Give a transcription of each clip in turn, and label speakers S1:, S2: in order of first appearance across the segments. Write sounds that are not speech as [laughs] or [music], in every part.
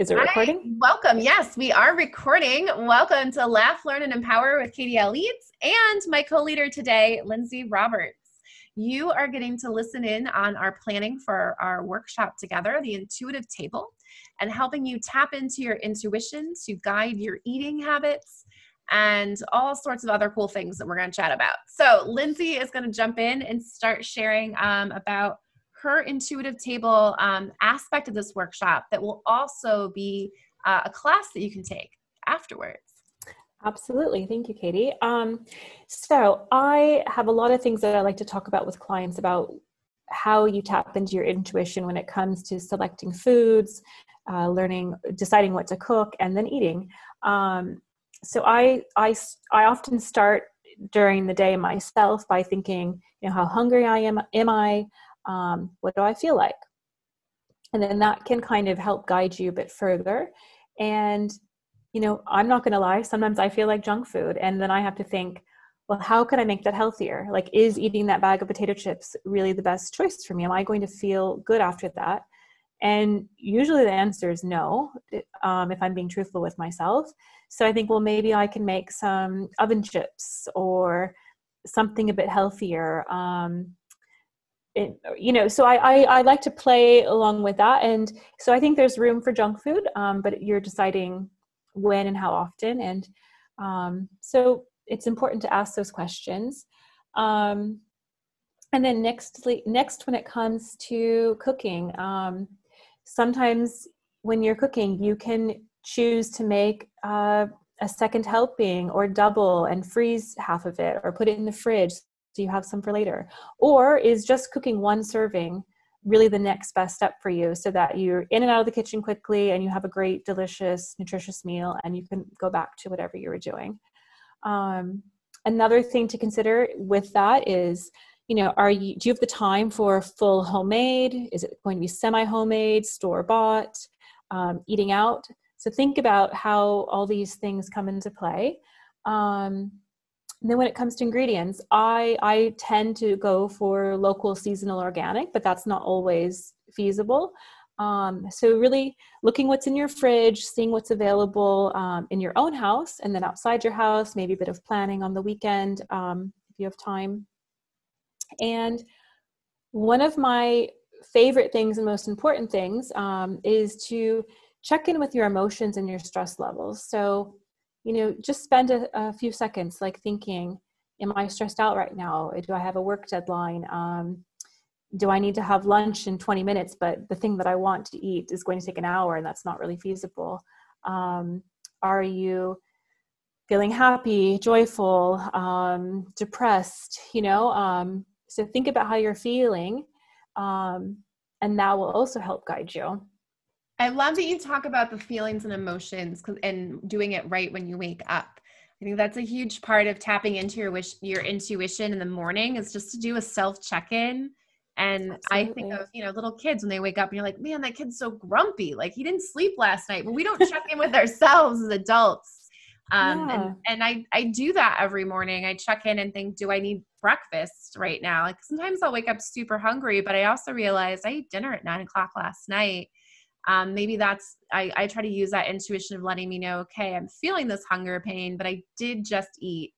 S1: Is it recording?
S2: Hi, welcome. Yes, we are recording. Welcome to Laugh, Learn, and Empower with KDL Leads and my co leader today, Lindsay Roberts. You are getting to listen in on our planning for our workshop together, the intuitive table, and helping you tap into your intuition to guide your eating habits and all sorts of other cool things that we're going to chat about. So, Lindsay is going to jump in and start sharing um, about her intuitive table um, aspect of this workshop that will also be uh, a class that you can take afterwards.
S1: Absolutely. Thank you, Katie. Um, so, I have a lot of things that I like to talk about with clients about how you tap into your intuition when it comes to selecting foods, uh, learning, deciding what to cook, and then eating. Um, so, I, I, I often start during the day myself by thinking, you know, how hungry I am. Am I? Um, what do i feel like? And then that can kind of help guide you a bit further. And you know i'm not going to lie sometimes i feel like junk food and then i have to think well how can i make that healthier? Like is eating that bag of potato chips really the best choice for me? Am i going to feel good after that? And usually the answer is no um, if i'm being truthful with myself. So i think well maybe i can make some oven chips or something a bit healthier um, you know so I, I, I like to play along with that. And so i think there's room for junk food um, but you're deciding when and how often. And um, so it's important to ask those questions. Um, and then next next when it comes to cooking um, sometimes when you're cooking you can choose to make uh, a second helping or double and freeze half of it or put it in the fridge so you have some for later. Or is just cooking one serving really the next best step for you so that you're in and out of the kitchen quickly and you have a great delicious nutritious meal and you can go back to whatever you were doing. Um, another thing to consider with that is you know are you do you have the time for full homemade? Is it going to be semi homemade store bought um, eating out? So think about how all these things come into play. Um, and then when it comes to ingredients, I I tend to go for local seasonal organic, but that's not always feasible. Um, so really looking what's in your fridge, seeing what's available um, in your own house, and then outside your house, maybe a bit of planning on the weekend um, if you have time. And one of my favorite things and most important things um, is to check in with your emotions and your stress levels. So you know just spend a, a, few seconds like thinking am i stressed out right now? Do i have a work deadline? Um, do i need to have lunch in 20 minutes but the thing that i want to eat is going to take an hour and that's not really feasible? Um, are you feeling happy joyful um, depressed you know um, so think about how you're feeling um, and that will also help guide you
S2: I love that you talk about the feelings and emotions and doing it right when you wake up. I think that's a huge part of tapping into your wish, your intuition in the morning is just to do a self check-in. And Absolutely. I think of, you know, little kids when they wake up and you're like, man, that kid's so grumpy. Like he didn't sleep last night, but we don't check in with ourselves as adults. Um, yeah. and, and I, I do that every morning. I check in and think, do I need breakfast right now? Like sometimes I'll wake up super hungry, but I also realize I ate dinner at nine o'clock last night um, maybe that's I, I try to use that intuition of letting me know okay i'm feeling this hunger pain but i did just eat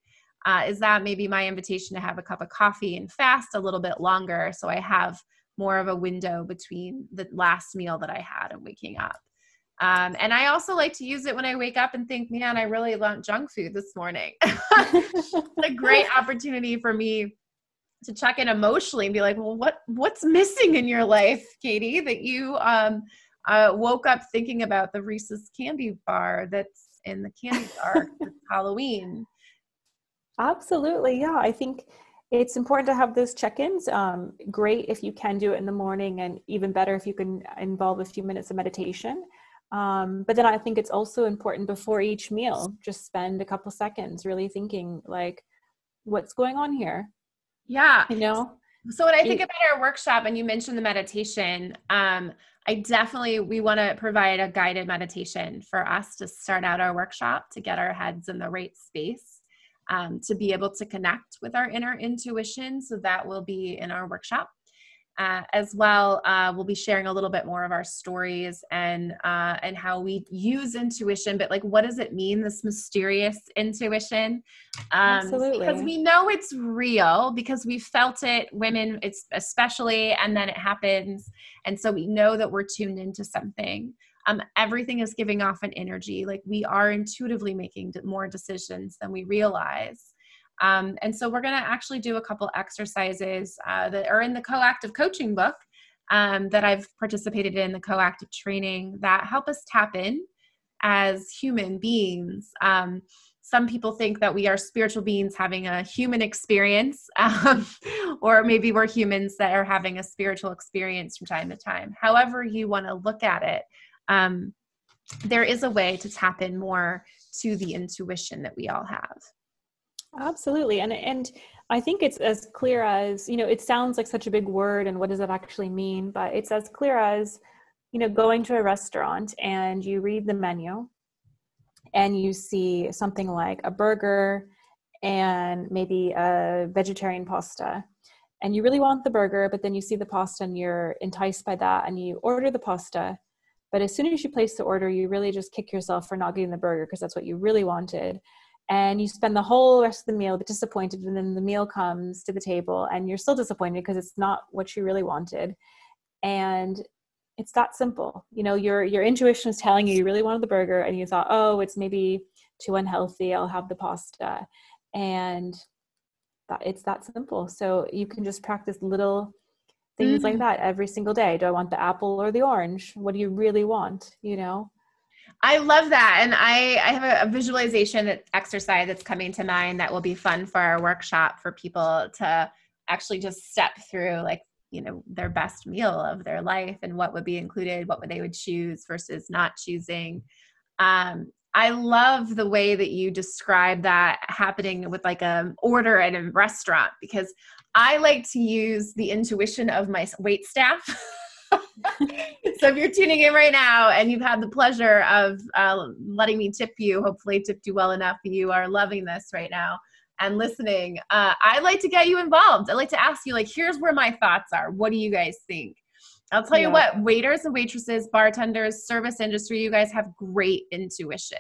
S2: uh, is that maybe my invitation to have a cup of coffee and fast a little bit longer so i have more of a window between the last meal that i had and waking up um, and I also like to use it when I wake up and think, man, I really want junk food this morning. [laughs] it's a great [laughs] opportunity for me to check in emotionally and be like, well, what what's missing in your life, Katie, that you um, I woke up thinking about the Reese's candy bar that's in the candy bar [laughs] Halloween.
S1: Absolutely. Yeah. I think it's important to have those check-ins. Um, great if you can do it in the morning and even better if you can involve a few minutes of meditation. Um, but then I think it's also important before each meal, just spend a couple seconds really thinking like, what's going on here?
S2: Yeah.
S1: You know?
S2: So when I think about our workshop and you mentioned the meditation, um, I definitely we want to provide a guided meditation for us to start out our workshop to get our heads in the right space. Um, to be able to connect with our inner intuition. So that will be in our workshop. Uh, as well. Uh, we'll be sharing a little bit more of our stories and uh, and how we use intuition. But like, what does it mean? This mysterious intuition, um, Absolutely. because we know it's real because we felt it. Women, it's especially, and then it happens, and so we know that we're tuned into something. Um, everything is giving off an energy. Like we are intuitively making more decisions than we realize. Um, and so we're going to actually do a couple exercises uh, that are in the coactive coaching book um, that I've participated in the coactive training that help us tap in as human beings. Um, some people think that we are spiritual beings having a human experience, [laughs] um, or maybe we're humans that are having a spiritual experience from time to time. However, you want to look at it, um, there is a way to tap in more to the intuition that we all have.
S1: Absolutely. And and I think it's as clear as, you know, it sounds like such a big word and what does that actually mean, but it's as clear as, you know, going to a restaurant and you read the menu and you see something like a burger and maybe a vegetarian pasta and you really want the burger but then you see the pasta and you're enticed by that and you order the pasta but as soon as you place the order you really just kick yourself for not getting the burger because that's what you really wanted and you spend the whole rest of the meal disappointed and then the meal comes to the table and you're still disappointed because it's not what you really wanted. And it's that simple. You know your your intuition is telling you you really wanted the burger and you thought oh it's maybe too unhealthy. I'll have the pasta. And that, it's that simple. So you can just practice little things mm-hmm. like that every single day. Do i want the apple or the orange? What do you really want? You know
S2: I love that. And I, I have a, visualization exercise that's coming to mind that will be fun for our workshop for people to actually just step through like, you know, their best meal of their life and what would be included, what would they would choose versus not choosing. Um, I love the way that you describe that happening with like a order at a restaurant because I like to use the intuition of my wait staff. [laughs] [laughs] so if you're tuning in right now and you've had the pleasure of uh, letting me tip you, hopefully tipped you well enough that you are loving this right now and listening, uh, I like to get you involved. I like to ask you, like, here's where my thoughts are. What do you guys think? I'll tell yeah. you what, waiters and waitresses, bartenders, service industry, you guys have great intuition.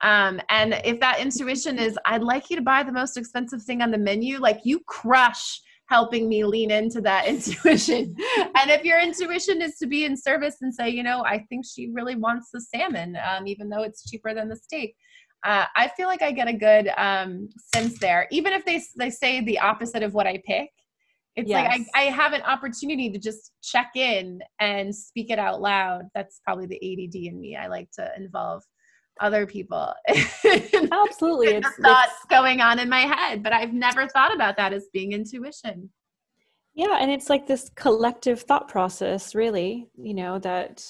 S2: Um, and if that intuition is, I'd like you to buy the most expensive thing on the menu, like you crush helping me lean into that [laughs] intuition. and if your intuition is to be in service and say, you know, I think she really wants the salmon, um, even though it's cheaper than the steak. Uh, I feel like I get a good um, sense there, even if they they say the opposite of what I pick. It's yes. like I, I have an opportunity to just check in and speak it out loud. That's probably the ADD in me. I like to involve other people. [laughs]
S1: Absolutely.
S2: it's thoughts it's, going on in my head, but I've never thought about that as being intuition.
S1: Yeah, and it's like this collective thought process, really, you know, that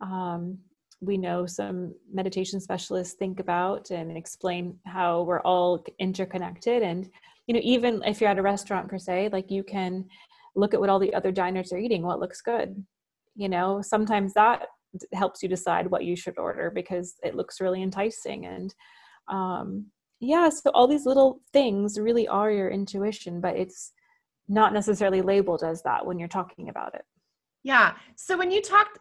S1: um, we know some meditation specialists think about and explain how we're all interconnected. And, you know, even if you're at a restaurant per se, like you can look at what all the other diners are eating, what looks good. You know, sometimes that helps you decide what you should order because it looks really enticing and um, yeah so all these little things really are your intuition but it's not necessarily labeled as that when you're talking about it.
S2: Yeah so when you talk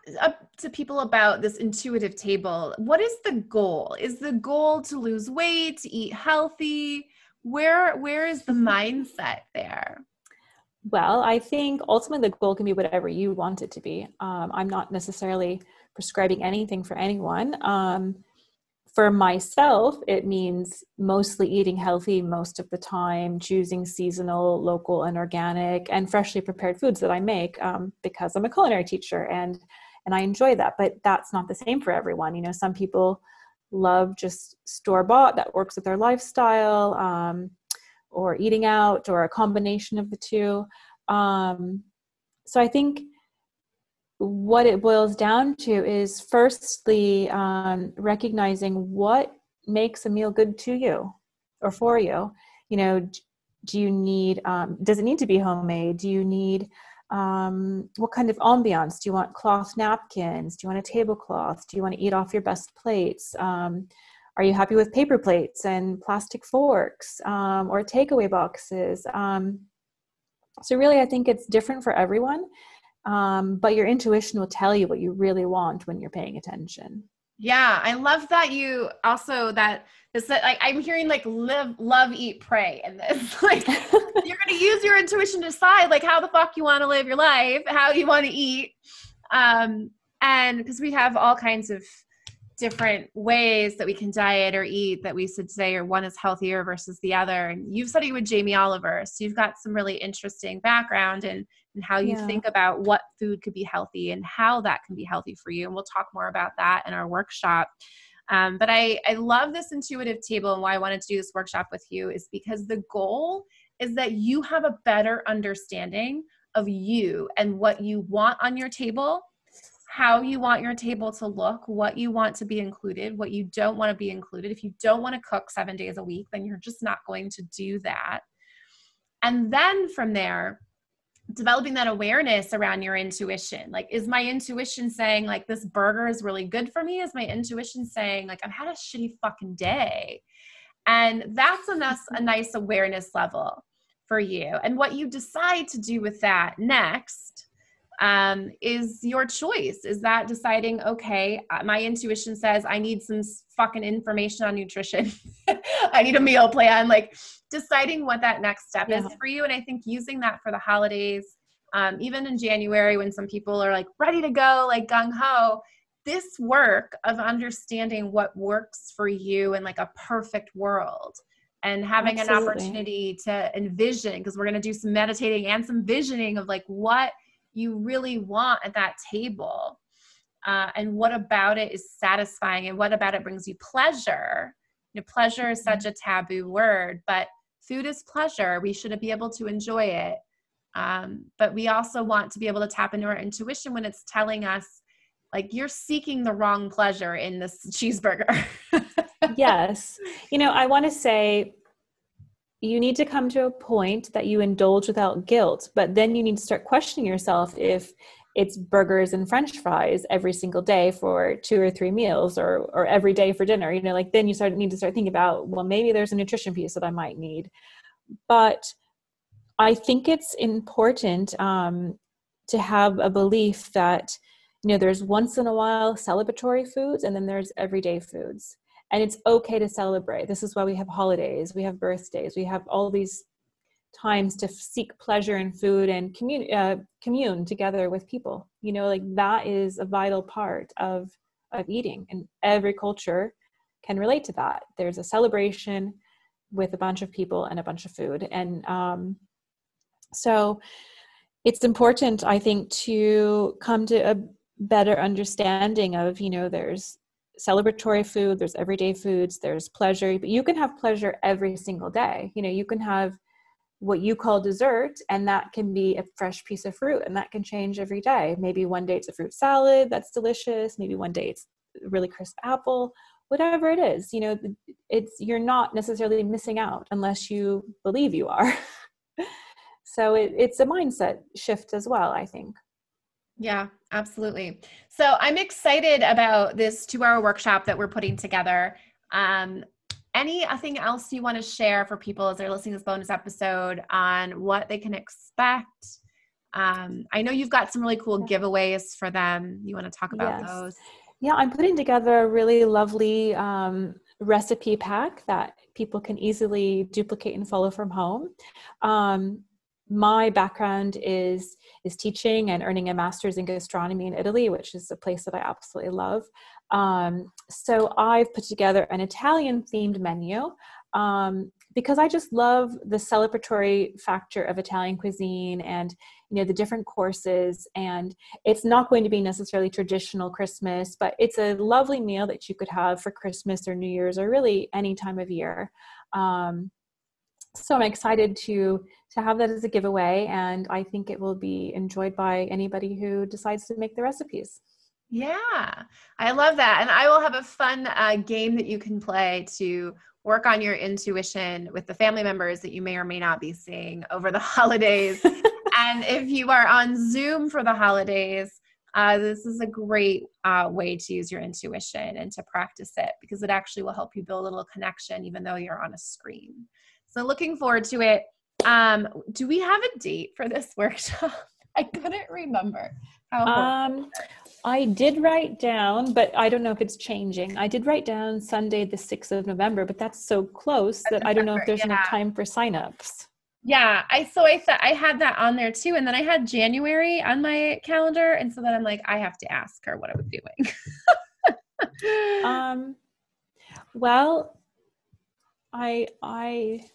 S2: to people about this intuitive table what is the goal? Is the goal to lose weight to eat healthy? Where where is the mindset there
S1: well, I think ultimately the goal can be whatever you want it to be. Um, I'm not necessarily prescribing anything for anyone. Um, for myself, it means mostly eating healthy most of the time, choosing seasonal, local, and organic, and freshly prepared foods that I make um, because I'm a culinary teacher and and I enjoy that. But that's not the same for everyone. You know, some people love just store bought that works with their lifestyle, um, or eating out, or a combination of the two. Um, so I think what it boils down to is firstly um, recognizing what makes a meal good to you or for you. You know do you need um, does it need to be homemade? Do you need um, what kind of ambiance? Do you want cloth napkins? Do you want a tablecloth? Do you want to eat off your best plates? Um, are you happy with paper plates and plastic forks um, or takeaway boxes um, So, really, I think it's different for everyone, um, but your intuition will tell you what you really want when you're paying attention.
S2: Yeah, I love that you also that this like I'm hearing like live, love, eat, pray in this. [laughs] Like [laughs] you're gonna use your intuition to decide like how the fuck you want to live your life, how you want to eat, um, and because we have all kinds of different ways that we can diet or eat that we should say or one is healthier versus the other. And you've studied with Jamie Oliver so you've got some really interesting background and and how you yeah. think about what food could be healthy and how that can be healthy for you. And we'll talk more about that in our workshop. Um, but I, I love this intuitive table and why i wanted to do this workshop with you is because the goal is that you have a better understanding of you and what you want on your table how you want your table to look, what you want to be included, what you don't want to be included. If you don't want to cook seven days a week, then you're just not going to do that. And then from there, developing that awareness around your intuition. Like, is my intuition saying, like, this burger is really good for me? Is my intuition saying, like, I've had a shitty fucking day? And that's a nice, a nice awareness level for you. And what you decide to do with that next um, is your choice. Is that deciding, okay, uh, my intuition says I need some fucking information on nutrition. [laughs] I need a meal plan. Like deciding what that next step yeah. is for you. And I think using that for the holidays, um, even in January when some people are like ready to go, like gung ho, this work of understanding what works for you in like a perfect world and having Absolutely. an opportunity to envision because we're going to do some meditating and some visioning of like what – you really want at that table uh, and what about it is satisfying and what about it brings you pleasure? You know, pleasure is such a taboo word but food is pleasure. We should be able to enjoy it. Um, but we also want to be able to tap into our intuition when it's telling us like you're seeking the wrong pleasure in this [laughs] cheeseburger.
S1: Yes. You know i want to say you need to come to a point that you indulge without guilt but then you need to start questioning yourself if it's burgers and french fries every single day for two or three meals or or every day for dinner you know like then you start need to start thinking about well maybe there's a nutrition piece that i might need. But i think it's important um, to have a belief that you know there's once in a while celebratory foods and then there's everyday foods and it's okay to celebrate. This is why we have holidays we have birthdays we have all these times to seek pleasure in food and commune uh, commune together with people. You know like that is a vital part of of eating and every culture can relate to that. There's a celebration with a bunch of people and a bunch of food and um, so it's important i think to come to a better understanding of you know there's celebratory food, there's everyday foods, there's pleasure, but you can have pleasure every single day. You know, you can have what you call dessert, and that can be a fresh piece of fruit, and that can change every day. Maybe one day it's a fruit salad that's delicious, maybe one day it's a really crisp apple, whatever it is. You know, it's you're not necessarily missing out unless you believe you are. [laughs] so it, it's a mindset shift as well, I think.
S2: Yeah, absolutely. So I'm excited about this two hour workshop that we're putting together. Um, anything else you want to share for people as they're listening to this bonus episode on what they can expect? Um, I know you've got some really cool giveaways for them. You want to talk about yes. those?
S1: Yeah, I'm putting together a really lovely um, recipe pack that people can easily duplicate and follow from home. Um, my background is is teaching and earning a master's in gastronomy in Italy, which is a place that I absolutely love. Um, so I've put together an Italian themed menu um, because I just love the celebratory factor of Italian cuisine and you know the different courses. And it's not going to be necessarily traditional Christmas, but it's a lovely meal that you could have for Christmas or New Year's or really any time of year. Um, so I'm excited to to have that as a giveaway, and I think it will be enjoyed by anybody who decides to make the recipes.
S2: Yeah, I love that, and I will have a fun uh, game that you can play to work on your intuition with the family members that you may or may not be seeing over the [laughs] holidays. [laughs] and if you are on Zoom for the holidays, uh, this is a great uh, way to use your intuition and to practice it because it actually will help you build a little connection even though you're on a screen. So looking forward to it. Um, do we have a date for this [laughs] workshop? I couldn't remember.
S1: um, I did write down, but I don't know if it's changing. I did write down Sunday, the 6th of November, but that's so close that's that I don't know if there's yeah. enough time for signups.
S2: Yeah, I so I thought I had that on there too, and then I had January on my calendar, and so then I'm like, I have to ask her what I was
S1: doing. [laughs] um, well, I I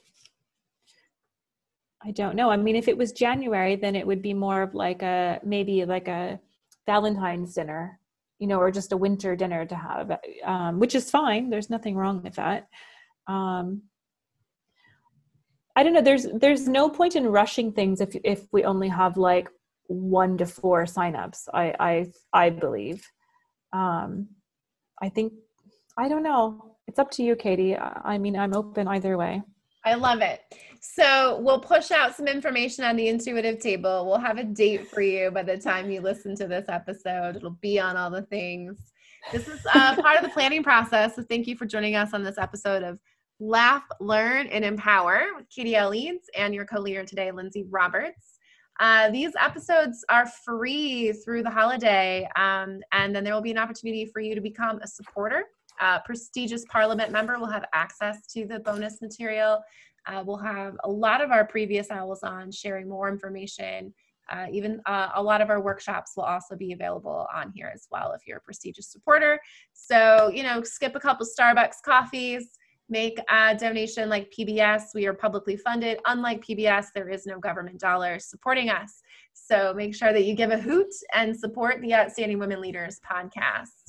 S1: I don't know. I mean, if it was January, then it would be more of like a maybe like a Valentine's dinner, you know, or just a winter dinner to have, um, which is fine. There's nothing wrong with that. Um, I don't know. There's there's no point in rushing things if if we only have like one to four signups. I I I believe. Um, I think I don't know. It's up to you, Katie. I mean, I'm open either way.
S2: I love it. So we'll push out some information on the intuitive table. We'll have a date for you by the time you listen to this episode. It'll be on all the things. This is uh, [laughs] part of the planning process. So thank you for joining us on this episode of Laugh, Learn, and Empower with Katie. Leeds and your co-leader today, Lindsay Roberts. Uh, these episodes are free through the holiday, um, and then there will be an opportunity for you to become a supporter. Uh, prestigious Parliament member will have access to the bonus material. Uh, we'll have a lot of our previous owls on sharing more information. Uh, even uh, a lot of our workshops will also be available on here as well if you're a prestigious supporter. So, you know, skip a couple Starbucks coffees, make a donation like PBS. We are publicly funded. Unlike PBS, there is no government dollars supporting us. So make sure that you give a hoot and support the Outstanding Women Leaders podcast.